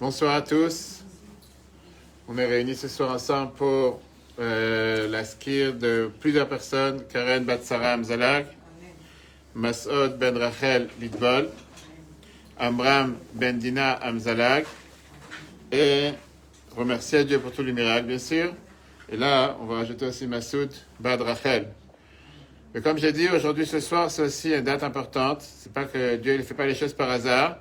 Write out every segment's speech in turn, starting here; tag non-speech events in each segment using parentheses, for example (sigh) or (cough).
Bonsoir à tous. On est réunis ce soir ensemble pour euh, la skir de plusieurs personnes. Karen Batsara Amzalag, Masoud Ben Rachel Lidbol, Amram Ben Dina Amzalag et remercier Dieu pour tous les miracles, bien sûr. Et là, on va rajouter aussi Masoud Bad Rachel. Mais comme j'ai dit, aujourd'hui, ce soir, c'est aussi une date importante. C'est pas que Dieu ne fait pas les choses par hasard.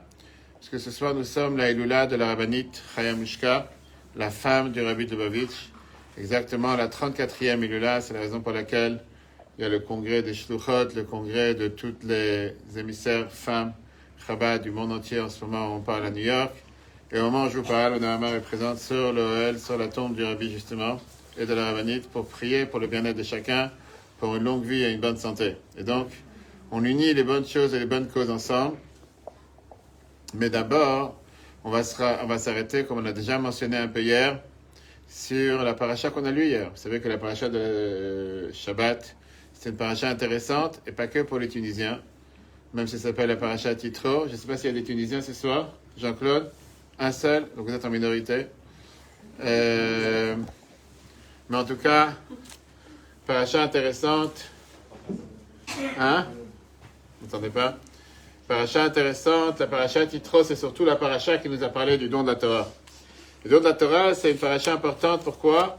Parce que ce soir, nous sommes la Elula de la rabbinite Chayamushka, la femme du rabbi Dubavitch. Exactement la 34e Elula, c'est la raison pour laquelle il y a le congrès des Shluchot, le congrès de toutes les émissaires femmes Chabad du monde entier. En ce moment, on parle à New York. Et au moment où je vous parle, on est présente sur l'OL, sur la tombe du rabbi, justement, et de la rabbinite, pour prier pour le bien-être de chacun, pour une longue vie et une bonne santé. Et donc, on unit les bonnes choses et les bonnes causes ensemble. Mais d'abord, on va s'arrêter, comme on a déjà mentionné un peu hier, sur la paracha qu'on a lue hier. Vous savez que la paracha de Shabbat, c'est une paracha intéressante, et pas que pour les Tunisiens, même si ça s'appelle la paracha Titro. Je ne sais pas s'il y a des Tunisiens ce soir. Jean-Claude Un seul, donc vous êtes en minorité. Euh, mais en tout cas, paracha intéressante. Hein? Vous n'entendez pas? Paracha intéressante, la paracha Titro, c'est surtout la paracha qui nous a parlé du don de la Torah. Le don de la Torah, c'est une paracha importante. Pourquoi?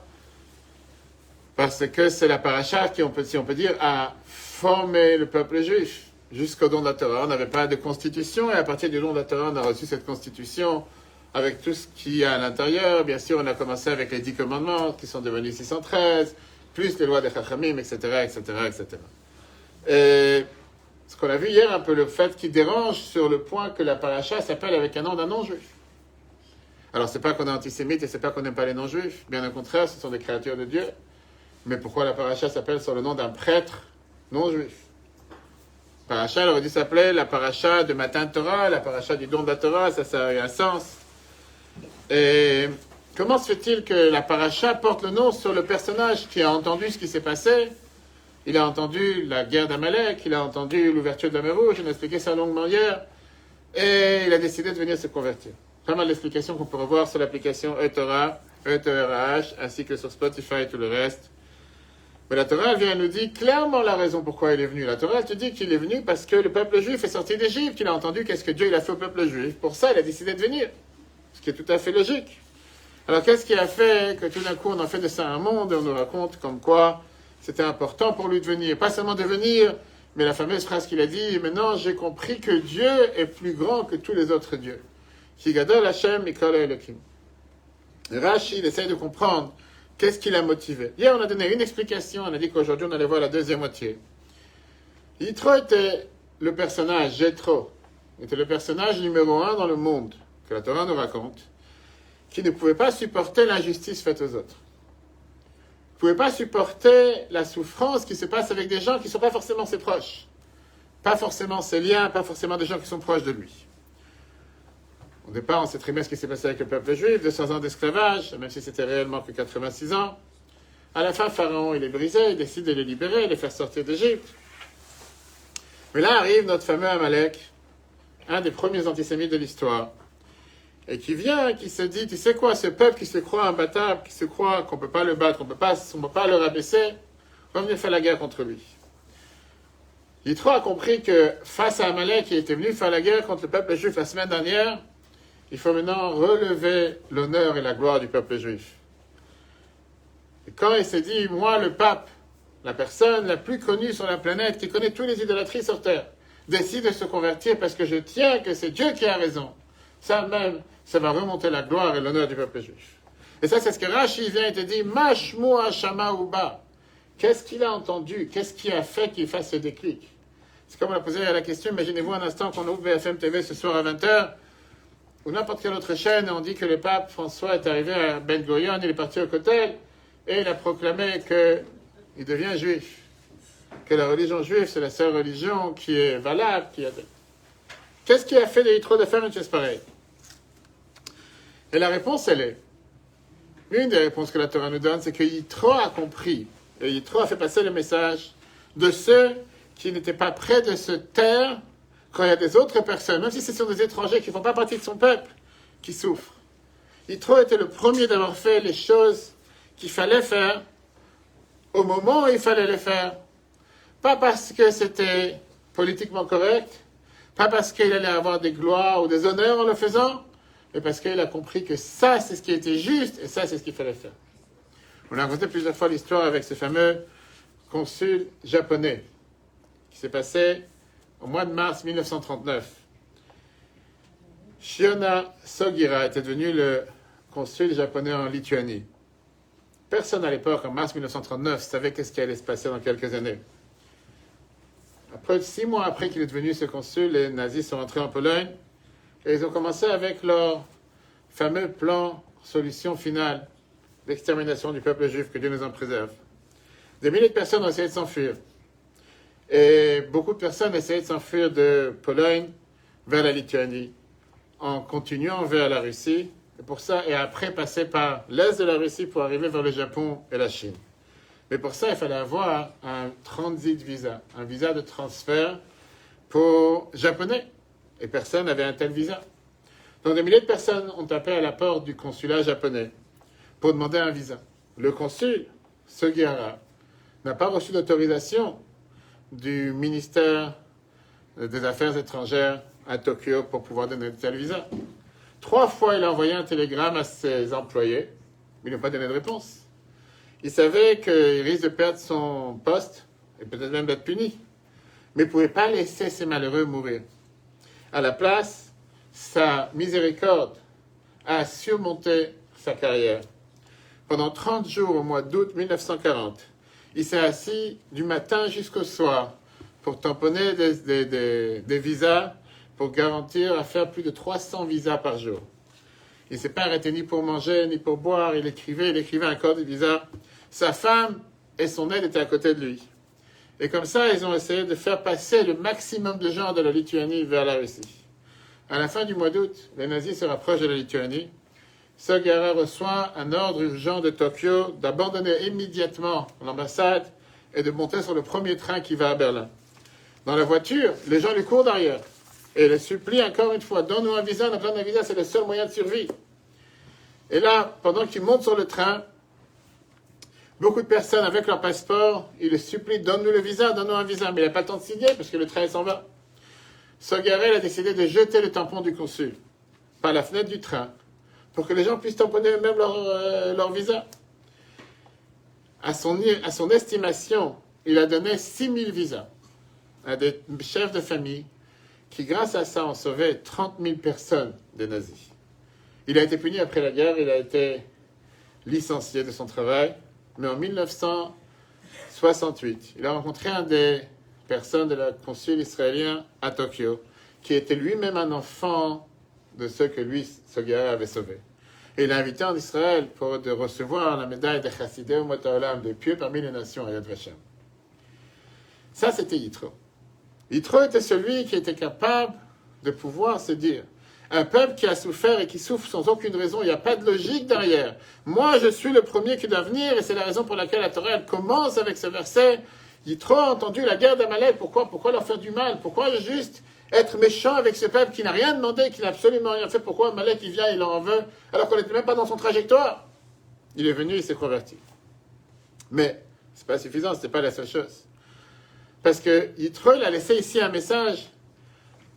Parce que c'est la paracha qui, si on peut dire, a formé le peuple juif jusqu'au don de la Torah. On n'avait pas de constitution et à partir du don de la Torah, on a reçu cette constitution avec tout ce qu'il y a à l'intérieur. Bien sûr, on a commencé avec les dix commandements qui sont devenus 613, plus les lois des Chachamim, etc., etc., etc. Et ce qu'on a vu hier, un peu le fait qui dérange sur le point que la paracha s'appelle avec un nom d'un non-juif. Alors, c'est pas qu'on est antisémite et c'est pas qu'on n'aime pas les non-juifs. Bien au contraire, ce sont des créatures de Dieu. Mais pourquoi la paracha s'appelle sur le nom d'un prêtre non-juif? Paracha, elle aurait dû s'appeler la paracha de matin Torah, la paracha du don de la Torah, ça, ça a un sens. Et comment se fait-il que la paracha porte le nom sur le personnage qui a entendu ce qui s'est passé? Il a entendu la guerre d'Amalek, il a entendu l'ouverture de la mer Rouge, il a expliqué ça longuement hier, et il a décidé de venir se convertir. Pas mal d'explications qu'on peut revoir sur l'application eTorah, ETRH, ainsi que sur Spotify et tout le reste. Mais la Torah vient nous dire clairement la raison pourquoi il est venu. La Torah te dit qu'il est venu parce que le peuple juif est sorti d'Égypte, qu'il a entendu qu'est-ce que Dieu a fait au peuple juif. Pour ça, il a décidé de venir. Ce qui est tout à fait logique. Alors qu'est-ce qui a fait que tout d'un coup on en fait de ça un monde et on nous raconte comme quoi c'était important pour lui de venir. Pas seulement de venir, mais la fameuse phrase qu'il a dit, maintenant j'ai compris que Dieu est plus grand que tous les autres dieux. Hashem Elohim. Rashi, il essaye de comprendre qu'est-ce qui l'a motivé. Hier, on a donné une explication, on a dit qu'aujourd'hui, on allait voir la deuxième moitié. Yitro était le personnage, Jethro, était le personnage numéro un dans le monde, que la Torah nous raconte, qui ne pouvait pas supporter l'injustice faite aux autres pouvait pas supporter la souffrance qui se passe avec des gens qui ne sont pas forcément ses proches. Pas forcément ses liens, pas forcément des gens qui sont proches de lui. Au départ, on sait très bien ce qui s'est passé avec le peuple juif, 200 ans d'esclavage, même si c'était réellement que 86 ans. À la fin, Pharaon, il est brisé, il décide de les libérer, de les faire sortir d'Égypte. Mais là arrive notre fameux Amalek, un des premiers antisémites de l'histoire, et qui vient, qui se dit, tu sais quoi, ce peuple qui se croit imbattable, qui se croit qu'on ne peut pas le battre, qu'on ne peut pas le rabaisser, va venir faire la guerre contre lui. Yitro a compris que face à Amalek qui était venu faire la guerre contre le peuple juif la semaine dernière, il faut maintenant relever l'honneur et la gloire du peuple juif. Et quand il s'est dit, moi le pape, la personne la plus connue sur la planète, qui connaît tous les idolâtries sur terre, décide de se convertir parce que je tiens que c'est Dieu qui a raison. Ça même, ça va remonter la gloire et l'honneur du peuple juif. Et ça, c'est ce que Rashi vient et te dit, Mashmu Hashama Uba. Qu'est-ce qu'il a entendu? Qu'est-ce qui a fait qu'il fasse ce déclic? C'est comme on a posé la question, imaginez-vous un instant qu'on ouvre BFM TV ce soir à 20h, ou n'importe quelle autre chaîne, et on dit que le pape François est arrivé à Ben Gurion, il est parti au Kotel, et il a proclamé qu'il devient juif. Que la religion juive, c'est la seule religion qui est valable, qui a... Qu'est-ce qui a fait de Yitro de faire une chose pareille? Et la réponse, elle est, une des réponses que la Torah nous donne, c'est que Yitro a compris, et Yitro a fait passer le message de ceux qui n'étaient pas prêts de se taire quand il y a des autres personnes, même si ce sont des étrangers qui ne font pas partie de son peuple, qui souffrent. Yitro était le premier d'avoir fait les choses qu'il fallait faire au moment où il fallait les faire. Pas parce que c'était politiquement correct, pas parce qu'il allait avoir des gloires ou des honneurs en le faisant, mais parce qu'il a compris que ça, c'est ce qui était juste et ça, c'est ce qu'il fallait faire. On a raconté plusieurs fois l'histoire avec ce fameux consul japonais qui s'est passé au mois de mars 1939. Shiona Sogira était devenu le consul japonais en Lituanie. Personne à l'époque, en mars 1939, savait qu'est-ce qui allait se passer dans quelques années. Après, six mois après qu'il est devenu ce consul, les nazis sont entrés en Pologne et ils ont commencé avec leur fameux plan solution finale d'extermination du peuple juif, que Dieu nous en préserve. Des milliers de personnes ont essayé de s'enfuir. Et beaucoup de personnes essayaient de s'enfuir de Pologne vers la Lituanie, en continuant vers la Russie, et pour ça, et après passer par l'est de la Russie pour arriver vers le Japon et la Chine. Mais pour ça, il fallait avoir un transit visa, un visa de transfert pour japonais. Et personne n'avait un tel visa. Donc des milliers de personnes ont tapé à la porte du consulat japonais pour demander un visa. Le consul, Sugihara, n'a pas reçu d'autorisation du ministère des Affaires étrangères à Tokyo pour pouvoir donner un tel visa. Trois fois, il a envoyé un télégramme à ses employés, mais il n'a pas donné de réponse. Il savait qu'il risque de perdre son poste et peut-être même d'être puni. Mais il ne pouvait pas laisser ces malheureux mourir. À la place, sa miséricorde a surmonté sa carrière. Pendant 30 jours au mois d'août 1940, il s'est assis du matin jusqu'au soir pour tamponner des, visas pour garantir à faire plus de 300 visas par jour. Il ne s'est pas arrêté ni pour manger, ni pour boire. Il écrivait, il écrivait encore des visas. Sa femme et son aide étaient à côté de lui. Et comme ça, ils ont essayé de faire passer le maximum de gens de la Lituanie vers la Russie. À la fin du mois d'août, les nazis se rapprochent de la Lituanie. Sogara reçoit un ordre urgent de Tokyo d'abandonner immédiatement l'ambassade et de monter sur le premier train qui va à Berlin. Dans la voiture, les gens lui courent derrière et le supplient encore une fois Donne-nous un visa, notre un visa, c'est le seul moyen de survie. Et là, pendant qu'il monte sur le train, Beaucoup de personnes avec leur passeport, ils le supplient, donne-nous le visa, donne-nous un visa. Mais il n'a pas le temps de signer parce que le train s'en va. Sogarel a décidé de jeter le tampon du consul par la fenêtre du train pour que les gens puissent tamponner eux-mêmes leur, euh, visa. À son, à son estimation, il a donné 6000 visas à des chefs de famille qui, grâce à ça, ont sauvé 30 000 personnes des nazis. Il a été puni après la guerre, il a été licencié de son travail mais en 1968, il a rencontré un des personnes de la consul israélien à Tokyo, qui était lui-même un enfant de ceux que lui, Sogia, avait sauvés. Et il l'a invité en Israël pour de recevoir la médaille de Chassidé ou Motaolam, de pieux parmi les nations à Yad Vashem. Ça, c'était Yitro. Yitro était celui qui était capable de pouvoir se dire un peuple qui a souffert et qui souffre sans aucune raison, il n'y a pas de logique derrière. Moi, je suis le premier qui doit venir, et c'est la raison pour laquelle la Torah commence avec ce verset. Yitro a entendu la guerre d'Amalek. Pourquoi? Pourquoi leur faire du mal? Pourquoi juste être méchant avec ce peuple qui n'a rien demandé, qui n'a absolument rien fait? Pourquoi Amalek, il vient, il en veut, alors qu'on n'était même pas dans son trajectoire? Il est venu, il s'est converti. Mais ce n'est pas suffisant, ce n'est pas la seule chose. Parce que Yitro, il a laissé ici un message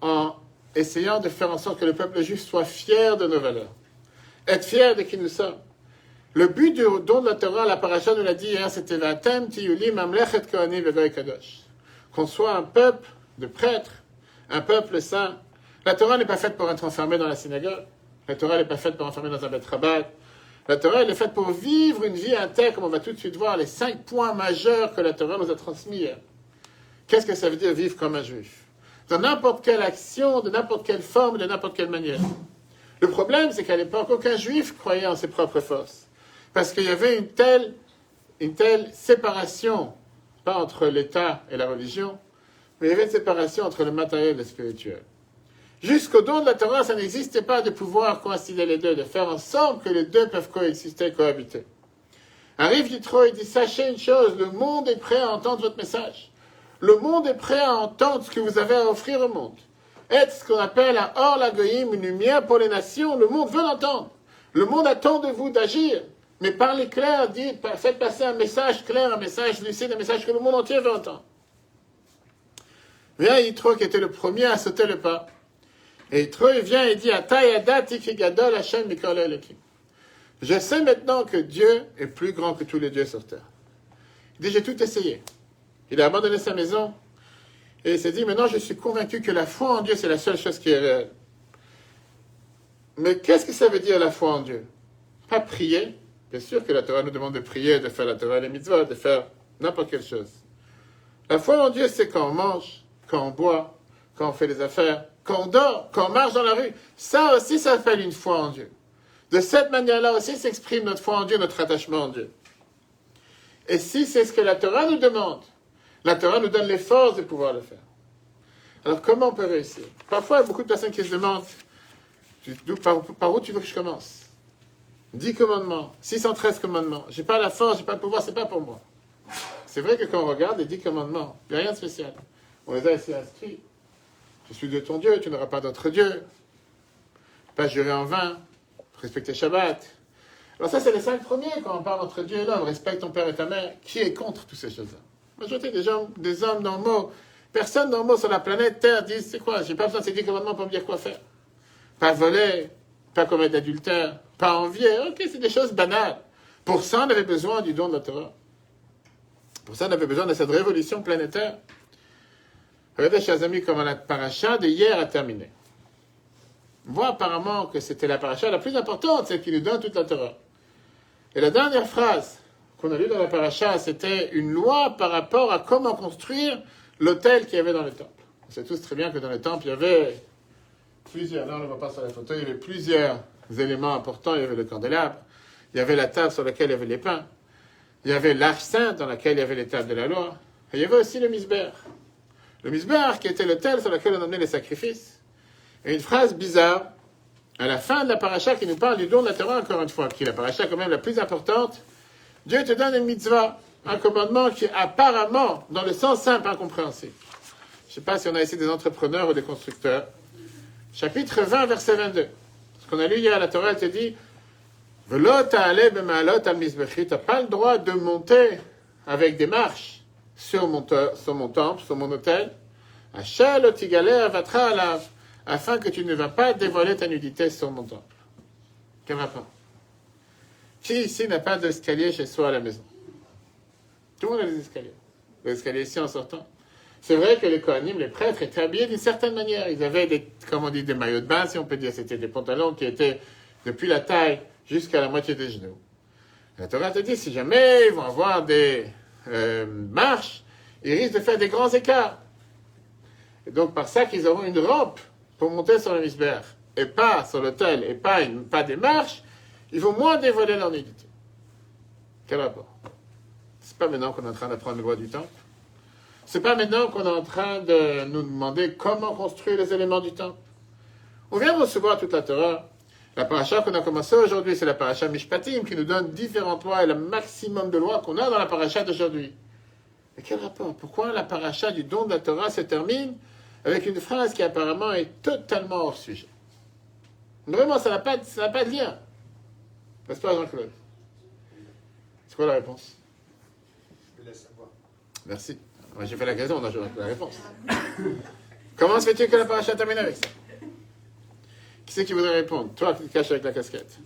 en essayant de faire en sorte que le peuple juif soit fier de nos valeurs, être fier de qui nous sommes. Le but du don de la Torah, la paracha nous l'a dit hier, c'était Qu'on soit un peuple de prêtres, un peuple saint. La Torah n'est pas faite pour être enfermée dans la synagogue. La Torah n'est pas faite pour enfermer dans un bête rabat. La Torah, elle est faite pour vivre une vie intègre, comme on va tout de suite voir les cinq points majeurs que la Torah nous a transmis hier. Qu'est-ce que ça veut dire vivre comme un juif? Dans n'importe quelle action, de n'importe quelle forme, de n'importe quelle manière. Le problème, c'est qu'à l'époque, aucun juif croyait en ses propres forces. Parce qu'il y avait une telle, une telle séparation, pas entre l'État et la religion, mais il y avait une séparation entre le matériel et le spirituel. Jusqu'au don de la Torah, ça n'existait pas de pouvoir coïncider les deux, de faire ensemble que les deux peuvent coexister, cohabiter. Arrive Yitro, il dit, sachez une chose, le monde est prêt à entendre votre message. Le monde est prêt à entendre ce que vous avez à offrir au monde. Être ce qu'on appelle un hors la une lumière pour les nations, le monde veut l'entendre. Le monde attend de vous d'agir. Mais parlez clair, dites, faites passer un message clair, un message lucide, un message que le monde entier veut entendre. Viens Yitro qui était le premier à sauter le pas. Et Yitro vient et dit Je sais maintenant que Dieu est plus grand que tous les dieux sur terre. Il dit J'ai tout essayé. Il a abandonné sa maison. Et il s'est dit Maintenant je suis convaincu que la foi en Dieu c'est la seule chose qui est réelle. Mais qu'est-ce que ça veut dire la foi en Dieu? Pas prier. Bien sûr que la Torah nous demande de prier, de faire la Torah et les mitzvahs, de faire n'importe quelle chose. La foi en Dieu, c'est quand on mange, quand on boit, quand on fait des affaires, quand on dort, quand on marche dans la rue. Ça aussi, ça s'appelle une foi en Dieu. De cette manière-là aussi s'exprime notre foi en Dieu, notre attachement en Dieu. Et si c'est ce que la Torah nous demande, la Torah nous donne les forces de pouvoir le faire. Alors comment on peut réussir? Parfois, il y a beaucoup de personnes qui se demandent par, où tu veux que je commence? 10 commandements, 613 commandements. J'ai pas la force, j'ai pas le pouvoir, c'est pas pour moi. C'est vrai que quand on regarde les 10 commandements, il n'y a rien de spécial. On les a ici inscrits. Je suis de ton Dieu, tu n'auras pas d'autre Dieu. Pas jurer en vain, respecter Shabbat. Alors ça, c'est les cinq premiers quand on parle entre Dieu et l'homme. Respecte ton père et ta mère. Qui est contre toutes ces choses-là? Majorité des gens, des hommes normaux. Personne normaux sur la planète Terre disent, c'est quoi J'ai pas besoin de ces dix commandements pour me dire quoi faire. Pas voler, pas commettre d'adultère, pas envier. Ok, c'est des choses banales. Pour ça, on avait besoin du don de la Torah. Pour ça, on avait besoin de cette révolution planétaire. Regardez, chers amis, comment la paracha de hier a terminé. On voit apparemment que c'était la paracha la plus importante, celle qui nous donne toute la Torah. Et la dernière phrase qu'on a lue dans la paracha, c'était une loi par rapport à comment construire l'hôtel qu'il y avait dans le temple. On sait tous très bien que dans le temple, il y avait plusieurs, on ne voit pas sur la photo, il y avait plusieurs éléments importants. Il y avait le candélabre, il y avait la table sur laquelle il y avait les pains, il y avait l'arche sainte dans laquelle il y avait les tables de la loi, et il y avait aussi le misber. Le misber qui était l'autel sur lequel on emmenait les sacrifices. Et une phrase bizarre, à la fin de la paracha qui nous parle du don de encore une fois, qui est la paracha quand même la plus importante, Dieu te donne une mitzvah, un commandement qui est apparemment, dans le sens simple, incompréhensible. Je ne sais pas si on a ici des entrepreneurs ou des constructeurs. Chapitre 20, verset 22. Ce qu'on a lu hier à la Torah, elle te dit tu n'as pas le droit de monter avec des marches sur mon, sur mon temple, sur mon hôtel, afin que tu ne vas pas dévoiler ta nudité sur mon temple. Quel rapport? Qui ici n'a pas d'escalier chez soi à la maison Tout le monde a des escaliers. Des escaliers ici en sortant. C'est vrai que les Kohanim, les prêtres, étaient habillés d'une certaine manière. Ils avaient des, comment on dit, des maillots de bain, si on peut dire. C'était des pantalons qui étaient depuis la taille jusqu'à la moitié des genoux. La Torah te dit, si jamais ils vont avoir des euh, marches, ils risquent de faire des grands écarts. Et donc, par ça qu'ils auront une rampe pour monter sur le misber, et pas sur l'autel, et pas, pas des marches, ils vont moins dévoiler leur nudité. Quel rapport? C'est pas maintenant qu'on est en train d'apprendre le loi du temple c'est pas maintenant qu'on est en train de nous demander comment construire les éléments du temple. On vient recevoir toute la Torah. La paracha qu'on a commencé aujourd'hui, c'est la paracha Mishpatim qui nous donne différentes lois et le maximum de lois qu'on a dans la paracha d'aujourd'hui. Mais quel rapport? Pourquoi la paracha du don de la Torah se termine avec une phrase qui apparemment est totalement hors sujet? Vraiment, ça n'a pas, pas de lien. N'est-ce pas, Jean-Claude C'est quoi la réponse? Je laisse savoir. Merci. J'ai fait la question, on a la réponse. (coughs) Comment se fait-il que la paracha termine avec ça? Qui c'est qui voudrait répondre? Toi qui te caches avec la casquette.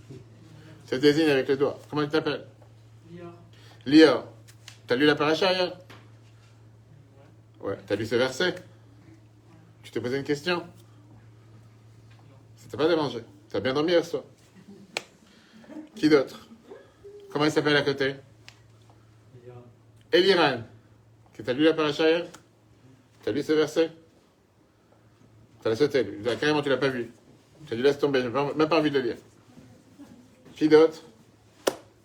Se désigne avec le doigt. Comment tu t'appelles Lior. Lior. T'as lu la paracha hier Ouais. T'as lu ce verset? Tu t'es posé une question? Ça t'a pas dérangé? T'as bien dormi hier soir? Qui d'autre? Comment il s'appelle à côté? Eliran. Tu as lu la paracha hier Tu as lu ce verset? Tu l'as sauté, carrément tu l'as pas vu. Tu as dit laisse tomber, j'ai même pas envie de le lire. Qui d'autre?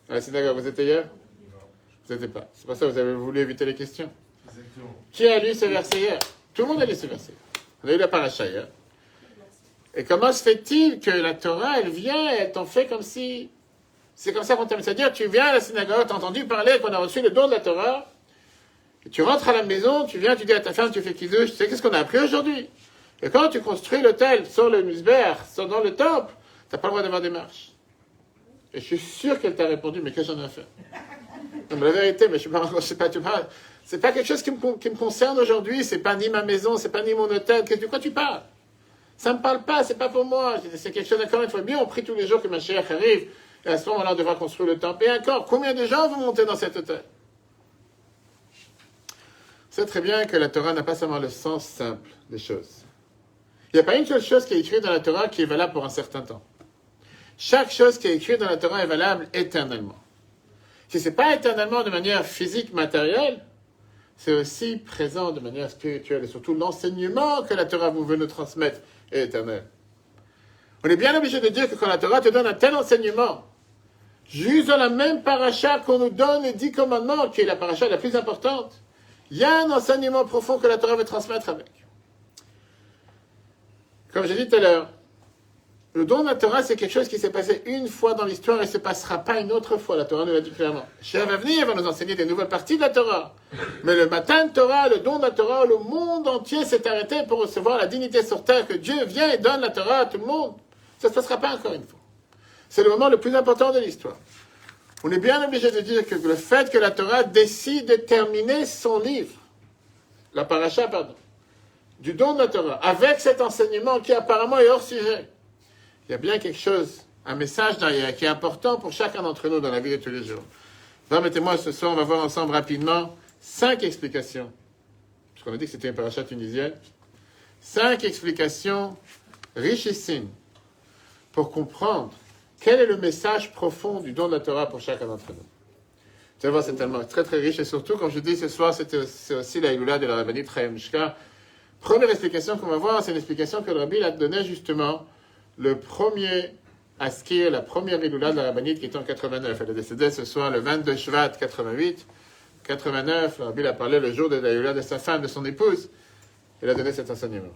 À la synagogue, vous étiez hier? Vous n'étiez pas. C'est pour ça que vous avez voulu éviter les questions. Qui a lu ce verset hier? Tout le monde a lu ce verset. On a lu la paracha hier. Et comment se fait-il que la Torah, elle vient, elle t'en fait comme si... C'est comme ça qu'on t'aime. C'est-à-dire, tu viens à la synagogue, tu as entendu parler qu'on a reçu le don de la Torah, tu rentres à la maison, tu viens, tu dis à ta femme, tu fais kiddush, tu sais qu'est-ce qu'on a appris aujourd'hui? Et quand tu construis l'hôtel sur le musber, sur dans le temple, tu n'as pas le droit d'avoir des marches. Et je suis sûr qu'elle t'a répondu, mais qu'est-ce que j'en ai fait? Non, la vérité, mais je ne sais pas, tu parles. C'est pas quelque chose qui me, concerne aujourd'hui, c'est pas ni ma maison, c'est pas ni mon hôtel, de quoi tu parles? Ça me parle pas, c'est pas pour moi, c'est quelque chose d'accord, il faut bien, on prie tous les jours que ma chère arrive, et à ce moment-là, on devra construire le temple. Et encore, combien de gens vont monter dans cet hôtel C'est très bien que la Torah n'a pas seulement le sens simple des choses. Il n'y a pas une seule chose qui est écrite dans la Torah qui est valable pour un certain temps. Chaque chose qui est écrite dans la Torah est valable éternellement. Si ce n'est pas éternellement de manière physique, matérielle, c'est aussi présent de manière spirituelle et surtout l'enseignement que la Torah vous veut nous transmettre est éternel. On est bien obligé de dire que quand la Torah te donne un tel enseignement, juste dans la même paracha qu'on nous donne les dix commandements, qui est la paracha la plus importante, il y a un enseignement profond que la Torah veut transmettre avec. Comme j'ai dit tout à l'heure, le don de la Torah, c'est quelque chose qui s'est passé une fois dans l'histoire et ne se passera pas une autre fois. La Torah nous l'a dit clairement. Cher va venir, va nous enseigner des nouvelles parties de la Torah. Mais le matin de Torah, le don de la Torah, le monde entier s'est arrêté pour recevoir la dignité sur terre que Dieu vient et donne la Torah à tout le monde. Ça ne se passera pas encore une fois. C'est le moment le plus important de l'histoire. On est bien obligé de dire que le fait que la Torah décide de terminer son livre, la paracha, pardon, du don de la Torah, avec cet enseignement qui apparemment est hors sujet. Il y a bien quelque chose, un message derrière qui est important pour chacun d'entre nous dans la vie de tous les jours. Permettez-moi ce soir, on va voir ensemble rapidement cinq explications. Puisqu'on a dit que c'était une paracha tunisienne. Cinq explications richissimes pour comprendre quel est le message profond du don de la Torah pour chacun d'entre nous. Vous allez voir, c'est tellement très très riche et surtout, comme je dis ce soir, c'est aussi la Iloula de la Rabbanit Chaim Première explication qu'on va voir, c'est une explication que le Rabbi a donnée justement le premier Askir, la première Iloula de la Rabbanite qui est en 89. Elle est décédée ce soir le 22 Shvat 88. 89, le Rabbi a parlé le jour de la de sa femme, de son épouse. Il a donné cet enseignement.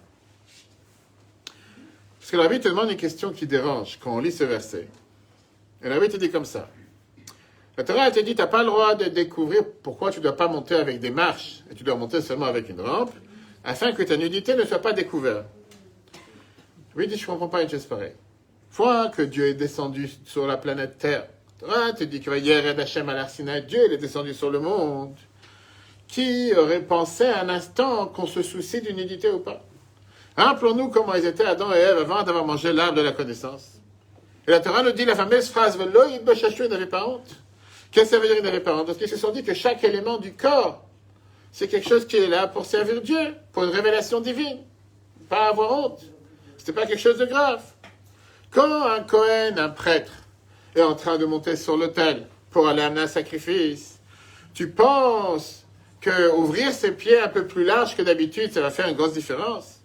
Parce que le Rabbi te demande une question qui dérange quand on lit ce verset. Et le Rabbi te dit comme ça. La Torah te dit, tu n'as pas le droit de découvrir pourquoi tu ne dois pas monter avec des marches, et tu dois monter seulement avec une rampe afin que ta nudité ne soit pas découverte. Oui, dit, je ne comprends pas une chose pareille. Fois que Dieu est descendu sur la planète Terre, ah, tu dis que Yered Hashem al Dieu il est descendu sur le monde. Qui aurait pensé un instant qu'on se soucie d'une nudité ou pas? Rappelons-nous comment ils étaient Adam et Ève avant d'avoir mangé l'arbre de la connaissance. Et la Torah nous dit la fameuse phrase Velo il n'avait pas honte. Qu'est-ce que ça veut dire il n'avait pas honte? Parce qu'ils se sont dit que chaque élément du corps c'est quelque chose qui est là pour servir Dieu, pour une révélation divine. Pas avoir honte. N'est pas quelque chose de grave. Quand un Cohen, un prêtre, est en train de monter sur l'autel pour aller amener un sacrifice, tu penses que ouvrir ses pieds un peu plus large que d'habitude, ça va faire une grosse différence?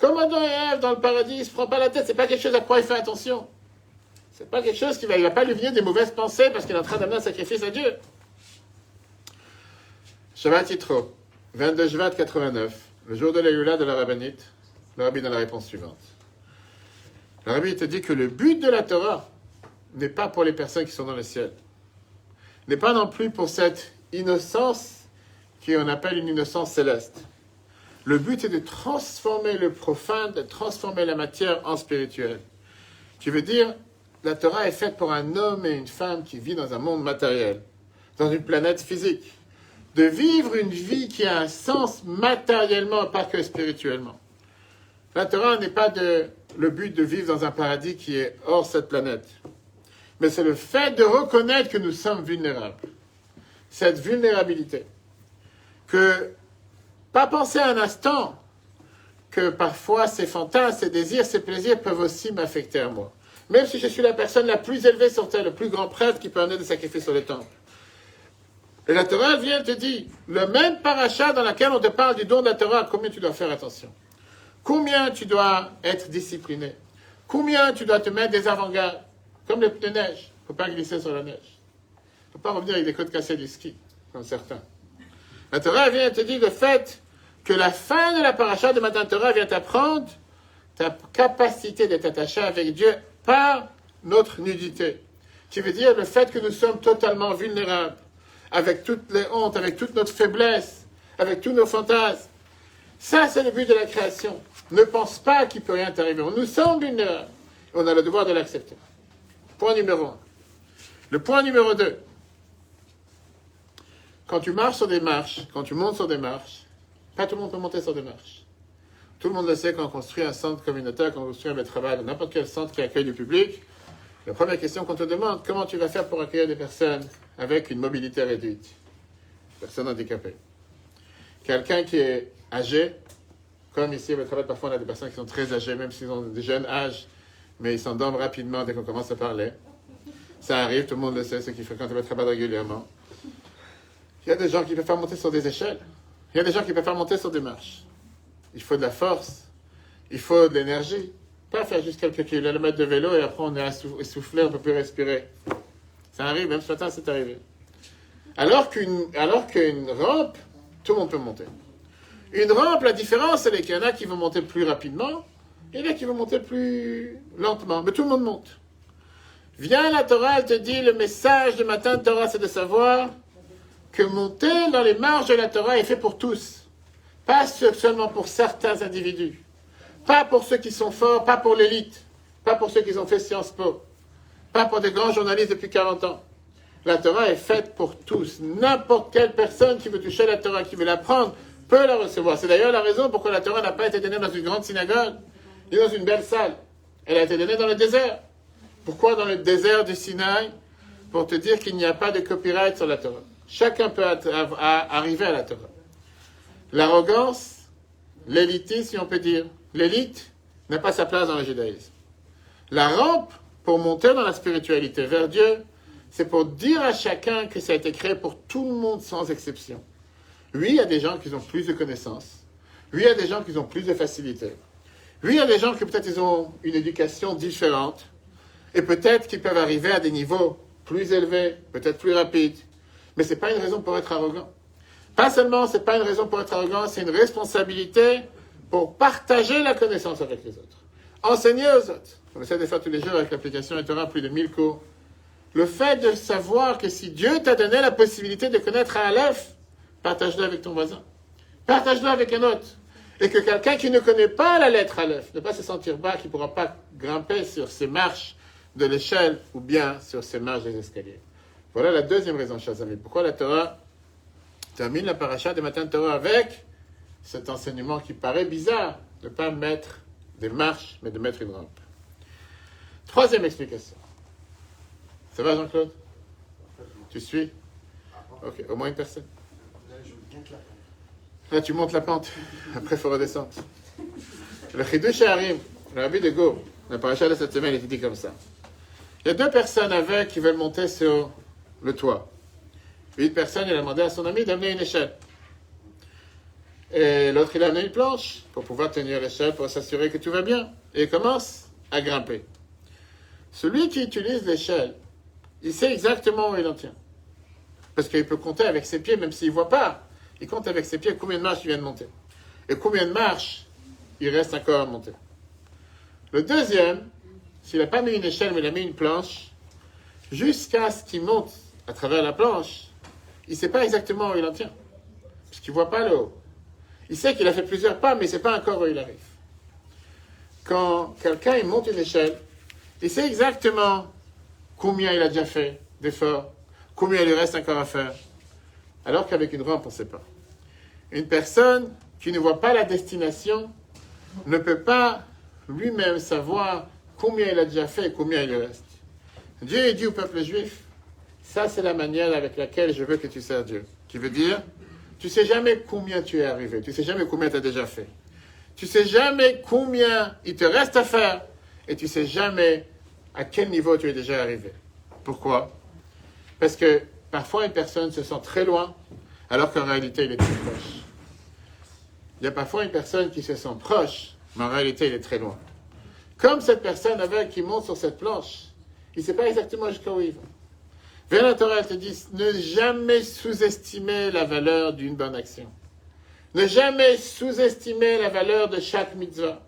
Comme Adam dans le paradis, il ne se prend pas la tête, c'est pas quelque chose à quoi il fait attention. C'est pas quelque chose qui va, il va pas lui venir des mauvaises pensées parce qu'il est en train d'amener un sacrifice à Dieu. Shabbat Yitro, 22 Jvat 89, le jour de l'Eula de la Rabbinite, le Rabbi dans la réponse suivante. Le Rabbi te dit que le but de la Torah n'est pas pour les personnes qui sont dans le ciel, n'est pas non plus pour cette innocence qu'on appelle une innocence céleste. Le but est de transformer le profane, de transformer la matière en spirituel. Tu veux dire, la Torah est faite pour un homme et une femme qui vivent dans un monde matériel, dans une planète physique de vivre une vie qui a un sens matériellement, pas que spirituellement. La Torah n'est pas le but de vivre dans un paradis qui est hors cette planète, mais c'est le fait de reconnaître que nous sommes vulnérables. Cette vulnérabilité. Que, pas penser un instant que parfois ces fantasmes, ces désirs, ces plaisirs peuvent aussi m'affecter à moi. Même si je suis la personne la plus élevée sur terre, le plus grand prêtre qui peut amener des sacrifices sur les temples. Et la Torah vient te dire, le même parachat dans lequel on te parle du don de la Torah, combien tu dois faire attention? Combien tu dois être discipliné? Combien tu dois te mettre des avant-gardes? Comme les pneus de neige. Il ne faut pas glisser sur la neige. Il ne faut pas revenir avec des côtes cassées du ski, comme certains. La Torah vient te dire le fait que la fin de la paracha de Matin Torah vient t'apprendre ta capacité d'être attaché avec Dieu par notre nudité. Qui veut dire le fait que nous sommes totalement vulnérables avec toutes les hontes, avec toute notre faiblesse, avec tous nos fantasmes. Ça, c'est le but de la création. Ne pense pas qu'il peut rien t'arriver. Nous sommes vulnérables. On a le devoir de l'accepter. Point numéro un. Le point numéro 2. Quand tu marches sur des marches, quand tu montes sur des marches, pas tout le monde peut monter sur des marches. Tout le monde le sait quand on construit un centre communautaire, quand on construit un travail, n'importe quel centre qui accueille du public. La première question qu'on te demande, comment tu vas faire pour accueillir des personnes avec une mobilité réduite? Personnes handicapées. Quelqu'un qui est âgé, comme ici, au travail, parfois on a des personnes qui sont très âgées, même s'ils ont des jeunes âges, mais ils s'endorment rapidement dès qu'on commence à parler. Ça arrive, tout le monde le sait, ceux qui fréquentent le travail régulièrement. Il y a des gens qui peuvent faire monter sur des échelles. Il y a des gens qui peuvent faire monter sur des marches. Il faut de la force. Il faut de l'énergie. Pas faire juste quelques kilomètres de vélo et après on est essoufflé, on ne peut plus respirer. Ça arrive, même ce matin c'est arrivé. Alors qu'une, alors rampe, tout le monde peut monter. Une rampe, la différence, c'est qu'il y en a qui vont monter plus rapidement, et il y a qui vont monter plus lentement. Mais tout le monde monte. Viens la Torah, elle te dit, le message du matin de Torah, c'est de savoir que monter dans les marges de la Torah est fait pour tous. Pas seulement pour certains individus. Pas pour ceux qui sont forts, pas pour l'élite. Pas pour ceux qui ont fait Sciences Po. Pas pour des grands journalistes depuis 40 ans. La Torah est faite pour tous. N'importe quelle personne qui veut toucher la Torah, qui veut l'apprendre, peut la recevoir. C'est d'ailleurs la raison pourquoi la Torah n'a pas été donnée dans une grande synagogue, ni dans une belle salle. Elle a été donnée dans le désert. Pourquoi dans le désert du Sinaï? Pour te dire qu'il n'y a pas de copyright sur la Torah. Chacun peut arriver à la Torah. L'arrogance, l'élitisme, si on peut dire, l'élite n'a pas sa place dans le judaïsme. La rampe pour monter dans la spiritualité vers Dieu, c'est pour dire à chacun que ça a été créé pour tout le monde sans exception. Oui, il y a des gens qui ont plus de connaissances. Oui, il y a des gens qui ont plus de facilité. Oui, il y a des gens qui peut-être ils ont une éducation différente. Et peut-être qu'ils peuvent arriver à des niveaux plus élevés, peut-être plus rapides. Mais ce n'est pas une raison pour être arrogant. Pas seulement, ce n'est pas une raison pour être arrogant, c'est une responsabilité pour partager la connaissance avec les autres. Enseigner aux autres. On essaie de faire tous les jours avec l'application aura plus de 1000 cours. Le fait de savoir que si Dieu t'a donné la possibilité de connaître un Aleph, partage-le avec ton voisin. Partage-le avec un autre. Et que quelqu'un qui ne connaît pas la lettre Aleph ne pas se sentir bas, qui ne pourra pas grimper sur ses marches de l'échelle ou bien sur ses marches des escaliers. Voilà la deuxième raison, chers amis. Pourquoi la Torah termine la paracha des matins de Torah avec cet enseignement qui paraît bizarre, de ne pas mettre des marches, mais de mettre une rampe. Troisième explication. Ça va, Jean-Claude? Tu suis? Ok, au moins une personne. Là, tu montes la pente. Après, il faut redescendre. Le Chidush Harim, le rabbi de Go, la paracha de cette semaine, il dit comme ça. Il y a deux personnes avec qui veulent monter sur le toit. Une personne, il a demandé à son ami d'amener une échelle. Et l'autre, il a amené une planche pour pouvoir tenir l'échelle, pour s'assurer que tout va bien. Et il commence à grimper. Celui qui utilise l'échelle, il sait exactement où il en tient. Parce qu'il peut compter avec ses pieds, même s'il ne voit pas. Il compte avec ses pieds combien de marches il vient de monter. Et combien de marches il reste encore à monter. Le deuxième, s'il n'a pas mis une échelle, mais il a mis une planche, jusqu'à ce qu'il monte à travers la planche, il ne sait pas exactement où il en tient. Parce qu'il ne voit pas le haut. Il sait qu'il a fait plusieurs pas, mais il ne sait pas encore où il arrive. Quand quelqu'un monte une échelle, il sait exactement combien il a déjà fait d'efforts, combien il lui reste encore à faire. Alors qu'avec une rampe, on ne sait pas. Une personne qui ne voit pas la destination ne peut pas lui-même savoir combien il a déjà fait et combien il lui reste. Dieu dit au peuple juif, ça c'est la manière avec laquelle je veux que tu sers Dieu. Qui veut dire, tu sais jamais combien tu es arrivé, tu sais jamais combien tu as déjà fait. Tu sais jamais combien il te reste à faire et tu sais jamais à quel niveau tu es déjà arrivé. Pourquoi? Parce que parfois une personne se sent très loin alors qu'en réalité il est très proche. Il y a parfois une personne qui se sent proche, mais en réalité il est très loin. Comme cette personne avec qui monte sur cette planche, il ne sait pas exactement jusqu'où il va. Vers la Torah, te dit, ne jamais sous-estimer la valeur d'une bonne action. Ne jamais sous-estimer la valeur de chaque mitzvah.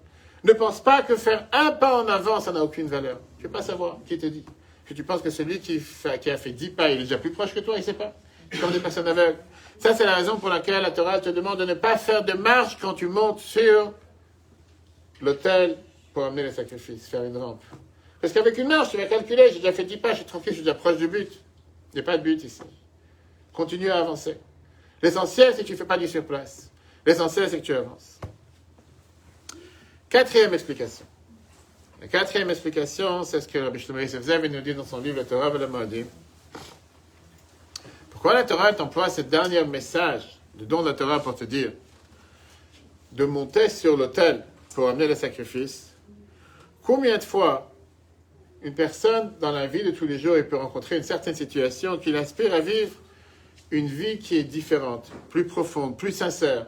Ne pense pas que faire un pas en avant, ça n'a aucune valeur. Tu ne veux pas savoir qui te dit. Que tu penses que celui qui, qui a fait dix pas, il est déjà plus proche que toi, il ne sait pas. Comme des personnes aveugles. Ça, c'est la raison pour laquelle la Torah te demande de ne pas faire de marche quand tu montes sur l'autel pour amener les sacrifices, faire une rampe. Parce qu'avec une marche, tu vas calculer, j'ai déjà fait 10 pas, je suis tranquille, je suis déjà proche du but. Il n'y a pas de but ici. Continue à avancer. L'essentiel, c'est que tu ne fais pas du surplace. L'essentiel, c'est que tu avances. Quatrième explication. La quatrième explication, c'est ce que Rabbi Shlomo Yosef nous dit dans son livre, Le Torah le Modi. Pourquoi la Torah t'emploie ce dernier message de don de la Torah pour te dire de monter sur l'autel pour amener le sacrifice? Combien de fois une personne dans la vie de tous les jours peut rencontrer une certaine situation qui l'aspire à vivre une vie qui est différente, plus profonde, plus sincère,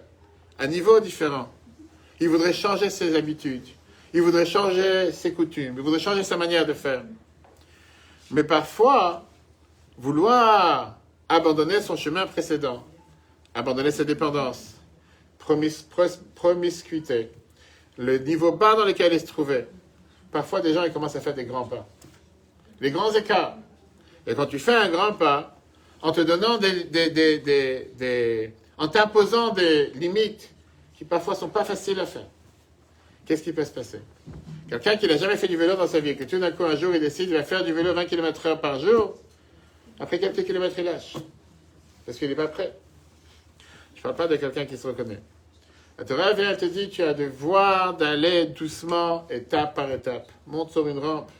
à niveau différent. Il voudrait changer ses habitudes, il voudrait changer ses coutumes, il voudrait changer sa manière de faire. Mais parfois, vouloir abandonner son chemin précédent, abandonner ses dépendances, promiscuité, le niveau bas dans lequel il se trouvait, parfois des gens ils commencent à faire des grands pas. Les grands écarts. Et quand tu fais un grand pas, en te donnant des, des, en t'imposant des limites qui parfois sont pas faciles à faire, qu'est-ce qui peut se passer? Quelqu'un qui n'a jamais fait du vélo dans sa vie, que tout d'un coup un jour il décide de faire du vélo 20 km/h par jour, après quelques kilomètres il lâche? Parce qu'il n'est pas prêt. Je ne parle pas de quelqu'un qui se reconnaît. La Torah vient, elle te dit, tu as devoir d'aller doucement, étape par étape. Monte sur une rampe.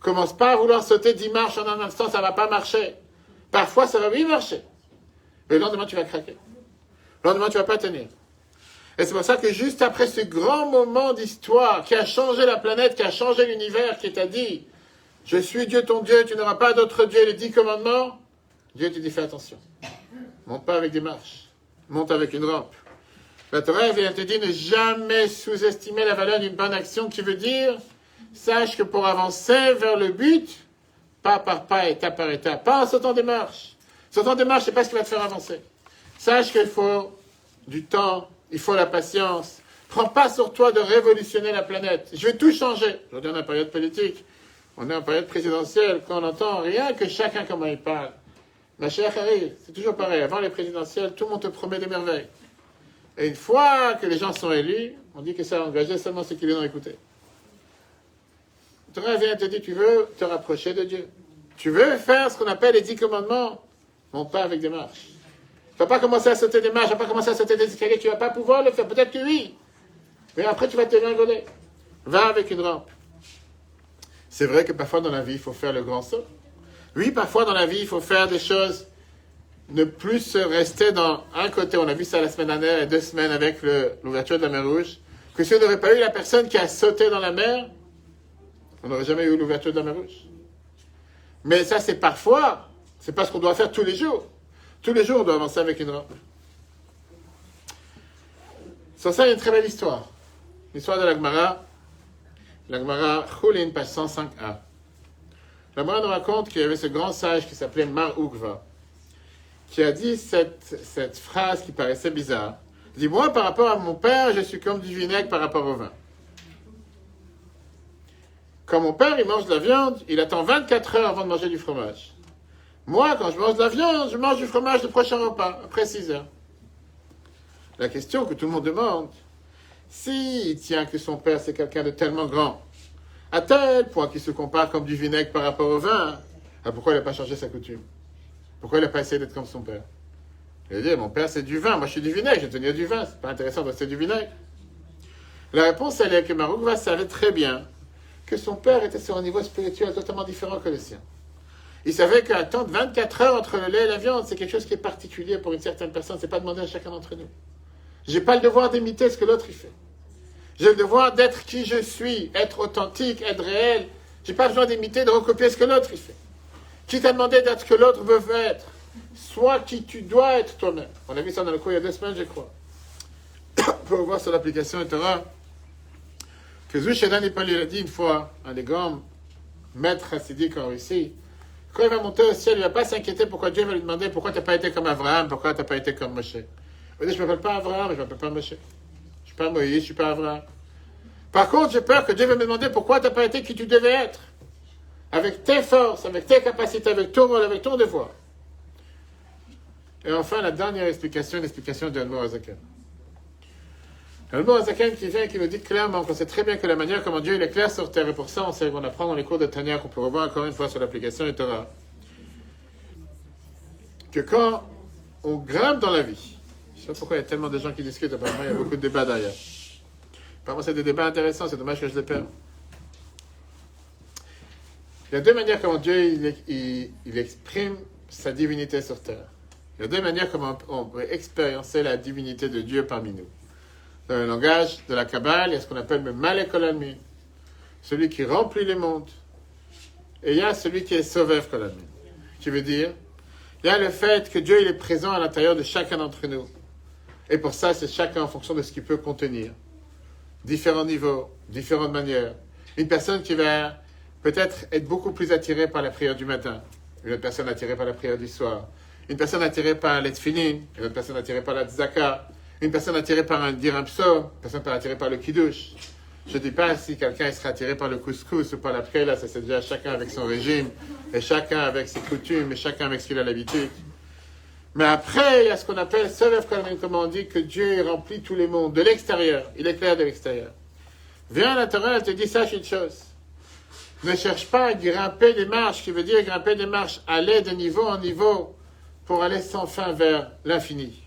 Commence pas à vouloir sauter dix marches en un instant, ça ne va pas marcher. Parfois, ça va bien marcher. Mais le lendemain, tu vas craquer. Le lendemain, tu ne vas pas tenir. Et c'est pour ça que juste après ce grand moment d'histoire qui a changé la planète, qui a changé l'univers, qui t'a dit, je suis Dieu ton Dieu, tu n'auras pas d'autre Dieu, les dix commandements, Dieu te dit, fais attention. Monte pas avec des marches. Monte avec une rampe. La Torah vient te dire ne jamais sous-estimer la valeur d'une bonne action qui veut dire sache que pour avancer vers le but, pas par pas, étape par étape, pas en sautant des marches. Sautant des marches, c'est pas ce qui va te faire avancer. Sache qu'il faut du temps, il faut la patience. Prends pas sur toi de révolutionner la planète. Je vais tout changer. Aujourd'hui, on est en période politique. On est en période présidentielle. Quand on entend rien que chacun comment il parle. Ma chère Harry, c'est toujours pareil. Avant les présidentielles, tout le monde te promet des merveilles. Et une fois que les gens sont élus, on dit que ça a engagé seulement ceux qui les ont écoutés. Torah vient te dire, tu veux te rapprocher de Dieu. Tu veux faire ce qu'on appelle les dix commandements. Monte pas avec des marches. Tu vas pas commencer à sauter des marches, tu vas pas commencer à sauter des escaliers, tu vas pas pouvoir le faire. Peut-être que oui. Mais après, tu vas te rigoler. Va avec une rampe. C'est vrai que parfois dans la vie, il faut faire le grand saut. Oui, parfois dans la vie, il faut faire des choses ne plus rester dans un côté, on a vu ça la semaine dernière deux semaines avec l'ouverture de la mer Rouge, que si on n'aurait pas eu la personne qui a sauté dans la mer, on n'aurait jamais eu l'ouverture de la mer Rouge. Mais ça, c'est parfois, c'est pas ce qu'on doit faire tous les jours. Tous les jours, on doit avancer avec une rampe. Sans ça, il y a une très belle histoire. L'histoire de l'Agmara. L'Agmara, Choulin, page 105a. L'Agmara nous raconte qu'il y avait ce grand sage qui s'appelait Mar Ugva qui a dit cette, phrase qui paraissait bizarre. Il dit, moi, par rapport à mon père, je suis comme du vinaigre par rapport au vin. Quand mon père, il mange de la viande, il attend 24 heures avant de manger du fromage. Moi, quand je mange de la viande, je mange du fromage le prochain repas, après 6 heures. La question que tout le monde demande, s'il tient que son père, c'est quelqu'un de tellement grand, à tel point qu'il se compare comme du vinaigre par rapport au vin, ah, pourquoi il n'a pas changé sa coutume? Pourquoi il n'a pas essayé d'être comme son père Il a dit, mon père c'est du vin, moi je suis du vinaigre, je tenir du vin, c'est pas intéressant de rester du vinaigre. La réponse, elle est que Maroukva savait très bien que son père était sur un niveau spirituel totalement différent que le sien. Il savait qu'attendre 24 heures entre le lait et la viande, c'est quelque chose qui est particulier pour une certaine personne. C'est pas demandé à chacun d'entre nous. J'ai pas le devoir d'imiter ce que l'autre fait. J'ai le devoir d'être qui je suis, être authentique, être réel. J'ai pas besoin d'imiter, de recopier ce que l'autre fait. Qui t'a demandé d'être ce que l'autre veut être Sois qui tu dois être toi-même. On a vu ça dans le cours il y a deux semaines, je crois. (coughs) Pour voir sur l'application Torah, que Zouchedan Nipal il a dit une fois, un des grands maîtres hassidiques en Russie, quand il va monter au ciel, il ne va pas s'inquiéter pourquoi Dieu va lui demander pourquoi tu n'as pas été comme Abraham, pourquoi tu n'as pas été comme Moshe. Il je ne m'appelle pas Abraham, je ne m'appelle pas Moshe. Je ne suis pas Moïse, je ne suis pas Abraham. Par contre, j'ai peur que Dieu va me demander pourquoi tu n'as pas été qui tu devais être avec tes forces, avec tes capacités, avec ton rôle, avec ton devoir. Et enfin, la dernière explication, l'explication de Admor Le bon Azaken qui vient qui nous dit clairement qu'on sait très bien que la manière comment Dieu il est clair sur terre, et pour ça on sait qu'on apprend dans les cours de Tania, qu'on peut revoir encore une fois sur l'application du Torah, que quand on grimpe dans la vie, je sais pas pourquoi il y a tellement de gens qui discutent, apparemment il y a beaucoup de débats derrière. Apparemment c'est des débats intéressants, c'est dommage que je les perds. Il y a deux manières comment Dieu il, exprime sa divinité sur terre. Il y a deux manières comment on peut expériencer la divinité de Dieu parmi nous. Dans le langage de la Kabbale, il y a ce qu'on appelle le Malek celui qui remplit les mondes. Et il y a celui qui est sauveur Kolalmi, qui veut dire, il y a le fait que Dieu il est présent à l'intérieur de chacun d'entre nous. Et pour ça, c'est chacun en fonction de ce qu'il peut contenir. Différents niveaux, différentes manières. Une personne qui va peut-être être beaucoup plus attirée par la prière du matin, une autre personne attirée par la prière du soir, une personne attirée par l'etfinin, une autre personne attirée par la tzaka, une personne attirée par un dire un psaume, une personne attirée par le kiddush. Je ne dis pas si quelqu'un sera attiré par le couscous ou par la prière, là, ça c'est déjà chacun avec son régime, et chacun avec ses coutumes, et chacun avec ce qu'il a l'habitude. Mais après, il y a ce qu'on appelle Solev comme on dit que Dieu remplit tous les mondes, de l'extérieur, il est clair de l'extérieur. Viens à la Torah, elle te dit, sache une chose. Ne cherche pas à grimper des marches, qui veut dire grimper des marches, aller de niveau en niveau pour aller sans fin vers l'infini.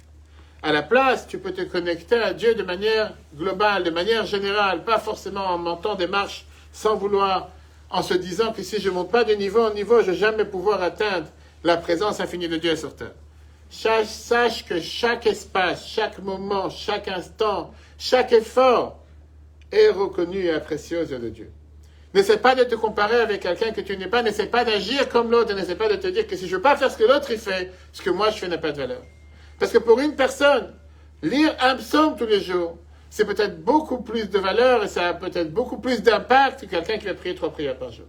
À la place, tu peux te connecter à Dieu de manière globale, de manière générale, pas forcément en montant des marches sans vouloir, en se disant que si je ne monte pas de niveau en niveau, je ne vais jamais pouvoir atteindre la présence infinie de Dieu sur terre. Sache que chaque espace, chaque moment, chaque instant, chaque effort est reconnu et apprécié aux yeux de Dieu. N'essaie pas de te comparer avec quelqu'un que tu n'es pas. N'essaie pas d'agir comme l'autre. N'essaie pas de te dire que si je ne veux pas faire ce que l'autre fait, ce que moi je fais n'a pas de valeur. Parce que pour une personne, lire un psaume tous les jours, c'est peut-être beaucoup plus de valeur et ça a peut-être beaucoup plus d'impact que quelqu'un qui va prier trois prières par jour.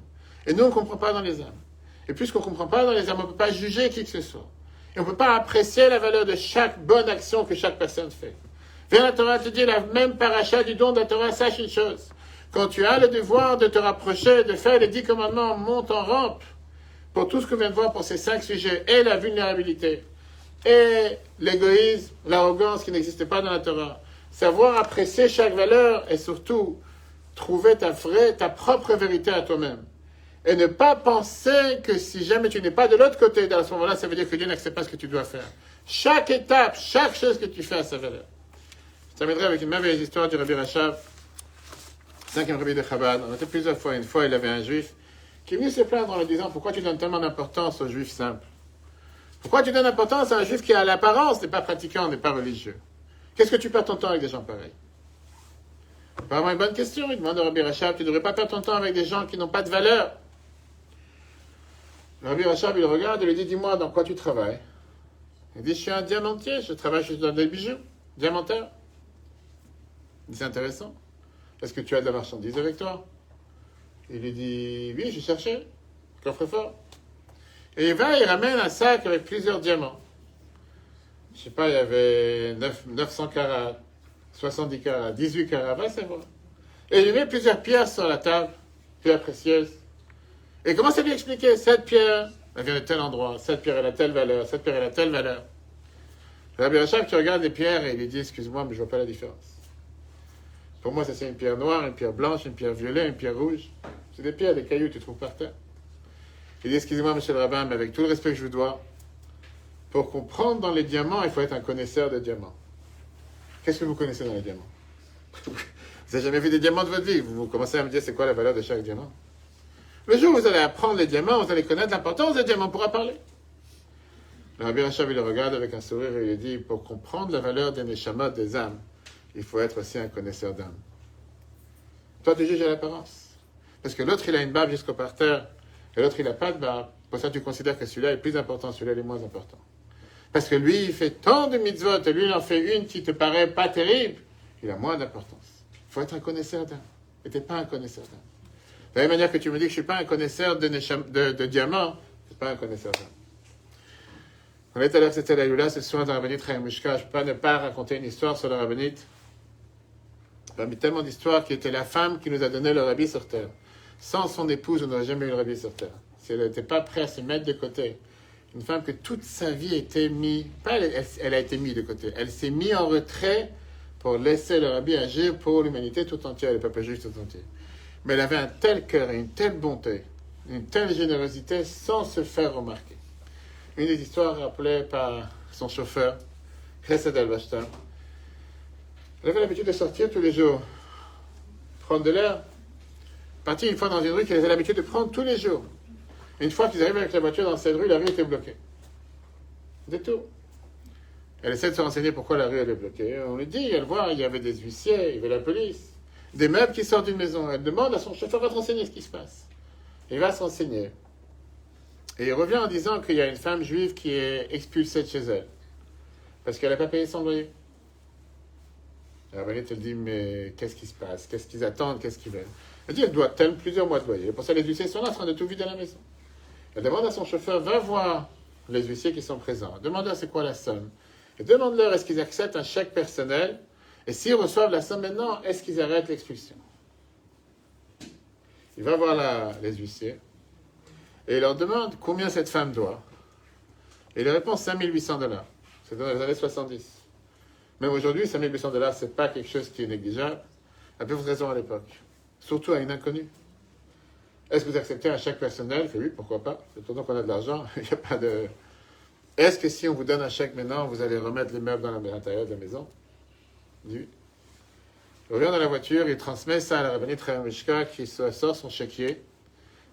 Et nous, on ne comprend pas dans les âmes. Et puisqu'on ne comprend pas dans les âmes, on ne peut pas juger qui que ce soit. Et on ne peut pas apprécier la valeur de chaque bonne action que chaque personne fait. Viens la Torah te dire la même paracha du don de la Torah, sache une chose. Quand tu as le devoir de te rapprocher, de faire les dix commandements, monte en rampe pour tout ce que vient de voir pour ces cinq sujets, et la vulnérabilité, et l'égoïsme, l'arrogance qui n'existe pas dans la Torah. Savoir apprécier chaque valeur et surtout trouver ta vraie, ta propre vérité à toi-même. Et ne pas penser que si jamais tu n'es pas de l'autre côté, à ce moment-là, ça veut dire que Dieu n'accepte pas ce que tu dois faire. Chaque étape, chaque chose que tu fais a sa valeur. Je terminerai avec une merveilleuse histoire du Rabbi Rachab cinquième rabbi de Chabad, on était plusieurs fois. Une fois, il avait un juif qui est venu se plaindre en lui disant Pourquoi tu donnes tellement d'importance aux juifs simples? Pourquoi tu donnes d'importance à un juif qui, à l'apparence, n'est pas pratiquant, n'est pas religieux? Qu'est-ce que tu perds ton temps avec des gens pareils? Vraiment une bonne question. Il demande au Rabbi Rachab Tu ne devrais pas perdre ton temps avec des gens qui n'ont pas de valeur. Le Rabbi Rachab, il regarde et lui dit Dis-moi, dans quoi tu travailles Il dit Je suis un diamantier, je travaille dans des bijoux, diamantaire. C'est intéressant. Est-ce que tu as de la marchandise avec toi Il lui dit Oui, j'ai cherché. Coffre-fort. Et il va, il ramène un sac avec plusieurs diamants. Je sais pas, il y avait 900 carats, 70 carats, 18 carats, va savoir. Et il met plusieurs pierres sur la table, pierres précieuses. Et commence à lui expliquer cette pierre, elle vient de tel endroit, cette pierre elle a telle valeur, cette pierre elle a telle valeur. Le Rabbi Rachab, tu regardes les pierres et il lui dit Excuse-moi, mais je vois pas la différence. Pour moi, ça c'est une pierre noire, une pierre blanche, une pierre violet, une pierre rouge. C'est des pierres, des cailloux tu trouves par terre. Il dit, excusez-moi, monsieur le rabbin, mais avec tout le respect que je vous dois, pour comprendre dans les diamants, il faut être un connaisseur de diamants. Qu'est-ce que vous connaissez dans les diamants? (laughs) Vous n'avez jamais vu des diamants de votre vie? Vous commencez à me dire c'est quoi la valeur de chaque diamant? Le jour où vous allez apprendre les diamants, vous allez connaître l'importance des diamants, on pourra parler. Le Rabbi Rachab, il le regarde avec un sourire et il dit, pour comprendre la valeur des neshamot, des âmes, il faut être aussi un connaisseur d'âme. Toi, tu juges à l'apparence. Parce que l'autre, il a une barbe jusqu'au parterre, et l'autre, il n'a pas de barbe. Pour ça, tu considères que celui-là est plus important, celui-là est moins important. Parce que lui, il fait tant de mitzvot, et lui, il en fait une qui te paraît pas terrible, il a moins d'importance. Il faut être un connaisseur d'âme. Et tu pas un connaisseur d'âme. De la même manière que tu me dis que je suis pas un connaisseur de, diamants, je suis pas un connaisseur d'âme. On est à l'heure, c'était la Lula, ce soir dans la Rabbinite Je ne peux pas ne pas raconter une histoire sur la Rabbinite Parmi tellement d'histoires qui était la femme qui nous a donné le rabbi sur terre. Sans son épouse, on n'aurait jamais eu le rabbi sur terre. Si elle n'était pas prête à se mettre de côté, une femme que toute sa vie était mise, pas elle, a été mise de côté, elle s'est mise en retrait pour laisser le rabbi agir pour l'humanité tout entière, le peuple juif tout entier. Mais elle avait un tel cœur et une telle bonté, une telle générosité sans se faire remarquer. Une des histoires rappelées par son chauffeur, Chesed al Elle avait l'habitude de sortir tous les jours, prendre de l'air, partir une fois dans une rue qu'elle avait l'habitude de prendre tous les jours. Une fois qu'ils arrivent avec la voiture dans cette rue, la rue était bloquée. Tout. Elle essaie de se renseigner pourquoi la rue est bloquée. On lui dit, elle voit, il y avait des huissiers, il y avait la police, des meubles qui sortent d'une maison. Elle demande à son chauffeur, de renseigner ce qui se passe. Il va se renseigner. Et il revient en disant qu'il y a une femme juive qui est expulsée de chez elle. Parce qu'elle n'a pas payé son loyer. La elle dit, mais qu'est-ce qui se passe? Qu'est-ce qu'ils attendent? Qu'est-ce qu'ils veulent? Elle dit, elle doit tellement plusieurs mois de loyer. Pour ça, les huissiers sont là en train de tout vider à la maison. Elle demande à son chauffeur, va voir les huissiers qui sont présents. Demande-leur c'est quoi la somme. Et demande-leur est-ce qu'ils acceptent un chèque personnel? Et s'ils reçoivent la somme maintenant, est-ce qu'ils arrêtent l'expulsion? Il va voir les huissiers. Et il leur demande combien cette femme doit. Et il répond 5800 dollars. C'est dans les années 70. Même aujourd'hui, 5800 dollars, ce n'est pas quelque chose qui est négligeable. À peu raison à l'époque. Surtout à une inconnue. Est-ce que vous acceptez un chèque personnel? Oui, pourquoi pas. Pendant qu'on a de l'argent, (laughs) il n'y a pas de. Est-ce que si on vous donne un chèque maintenant, vous allez remettre les meubles dans l'intérieur de la maison? Oui. Il revient dans la voiture, il transmet ça à la rabbinite Mishka qui sort son chéquier.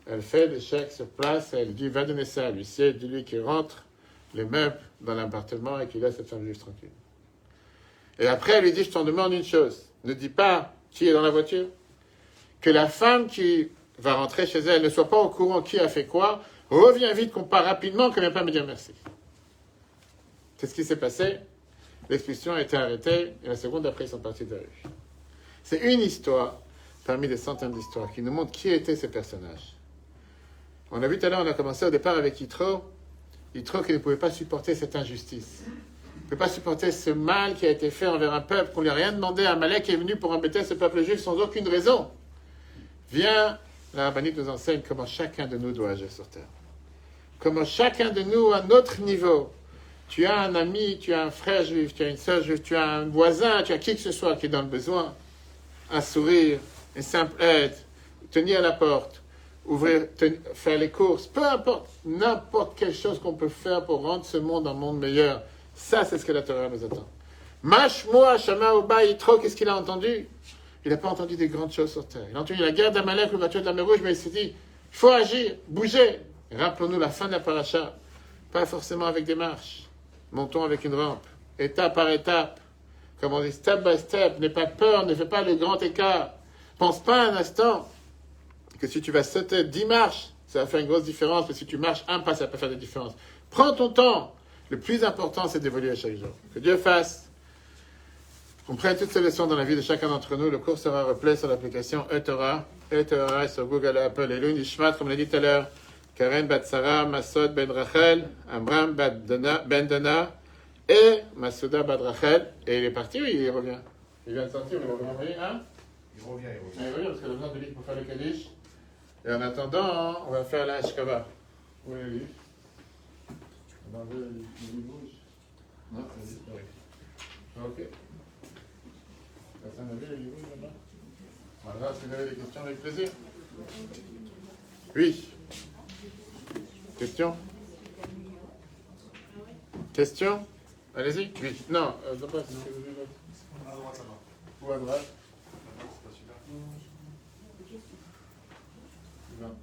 Elle fait le chèque sur place, elle dit va donner ça à l'huissier, dis-lui qu'il rentre les meubles dans l'appartement et qu'il laisse cette femme juste tranquille. Et après, elle lui dit je t'en demande une chose, ne dis pas qui est dans la voiture, que la femme qui va rentrer chez elle, ne soit pas au courant qui a fait quoi, reviens vite, qu'on part rapidement, qu'elle ne pas me dire merci. Qu'est-ce qui s'est passé L'expulsion a été arrêtée et la seconde après, ils sont partis de la rue. C'est une histoire parmi des centaines d'histoires qui nous montre qui étaient ces personnages. On a vu tout à l'heure, on a commencé au départ avec Yitro. Yitro qui ne pouvait pas supporter cette injustice. Ne pouvait pas supporter ce mal qui a été fait envers un peuple, qu'on lui a rien demandé. Un Malek qui est venu pour embêter ce peuple juif sans aucune raison. Viens la rabbinite nous enseigne comment chacun de nous doit agir sur terre. Comment chacun de nous, à notre niveau, tu as un ami, tu as un frère juif, tu as une soeur juive, tu as un voisin, tu as qui que ce soit qui est dans le besoin, un sourire, une simple aide, tenir la porte, ouvrir, faire les courses, peu importe, n'importe quelle chose qu'on peut faire pour rendre ce monde un monde meilleur. Ça, c'est ce que la Torah nous attend. Mashmoa, Shama, trop qu'est-ce qu'il a entendu? Il n'a pas entendu des grandes choses sur terre. Il a entendu la guerre d'Amalek, le voiture de la Rouge, mais il s'est dit, il faut agir, bouger. Rappelons-nous la fin de la paracha. Pas forcément avec des marches. Montons avec une rampe. Étape par étape. Comme on dit, step by step. N'aie pas peur, ne fais pas le grand écart. Pense pas un instant que si tu vas sauter dix marches, ça va faire une grosse différence, mais si tu marches un pas, ça peut faire des différences. Prends ton temps. Le plus important, c'est d'évoluer chaque jour. Que Dieu fasse on prend toutes ces leçons dans la vie de chacun d'entre nous. Le cours sera replay sur l'application eTorah, eTorah sur Google, Apple et Nishmat, comme on l'a dit tout à l'heure. Karen Batsara, Masod Ben Rachel, Amram Ben Dona et Masouda Ben Rachel. Et il est parti ou il revient Il vient de sortir, il revient, hein Il revient, il revient. Ah, il revient parce qu'il a besoin de lui pour faire le Kaddish. Et en attendant, on va faire la Ashkava. Où est Non, c'est Ok. Là-bas Voilà, vous avez des questions, avec plaisir. Oui. Question? Question? Allez-y. Oui. Non, euh. À droite, ça va. Ou à droite C'est pas super. Non,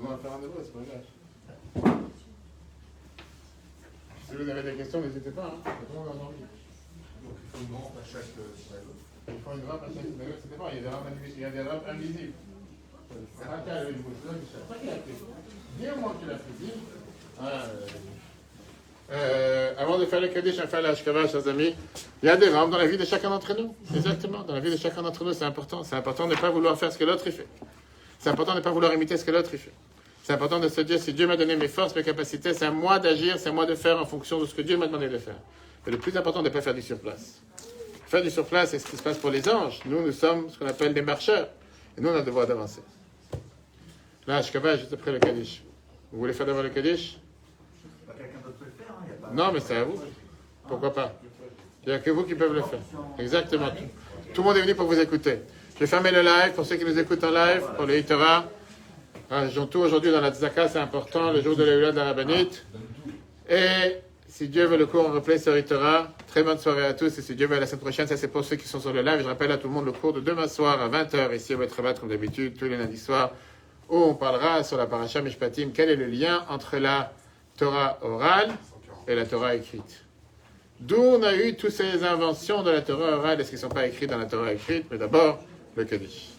on va faire un c'est pas grave. Si vous avez des questions, n'hésitez pas. Hein. Tout le monde en a envie. Donc il faut une rampe à chaque silo. Il faut une rampe à chaque ça dépend, il y a des rampes invisibles, il y a des rampes invisibles. C'est un cas avec vous, c'est ça que je sais pas qui l'a fait. Dis-moi qui l'a fait. Ah, euh, avant de faire le Kaddish, à faire la Ashkava, chers amis, il y a des rampes dans la vie de chacun d'entre nous. Exactement, dans la vie de chacun d'entre nous, c'est important. C'est important de ne pas vouloir faire ce que l'autre fait. C'est important de ne pas vouloir imiter ce que l'autre fait. C'est important de se dire, si Dieu m'a donné mes forces, mes capacités, c'est à moi d'agir, c'est à moi de faire en fonction de ce que Dieu m'a demandé de faire. Mais le plus important, n'est pas faire du surplace. Faire du surplace, c'est ce qui se passe pour les anges. Nous, nous sommes ce qu'on appelle des marcheurs. Et nous, on a le devoir d'avancer. Là, Ashkava, juste après le Kaddish. Vous voulez faire d'abord le Kaddish? Non, mais c'est à vous. Pourquoi pas? Il n'y a que vous qui peuvent le faire. Exactement. Tout, le monde est venu pour vous écouter. Je vais fermer le live pour ceux qui nous écoutent en live, pour les Torah. Rajoutons tout aujourd'hui dans la Tzaka, c'est important, le jour de l'événement de la. Et si Dieu veut le cours en replay sur Torah, très bonne soirée à tous. Et si Dieu veut la semaine prochaine, ça c'est pour ceux qui sont sur le live. Je rappelle à tout le monde le cours de demain soir à 20h ici au Betrabat comme d'habitude, tous les lundis soirs, où on parlera sur la paracha Mishpatim. Quel est le lien entre la Torah orale et la Torah écrite? D'où on a eu toutes ces inventions de la Torah orale, est-ce qu'ils ne sont pas écrits dans la Torah écrite? Mais d'abord, le Kaddish.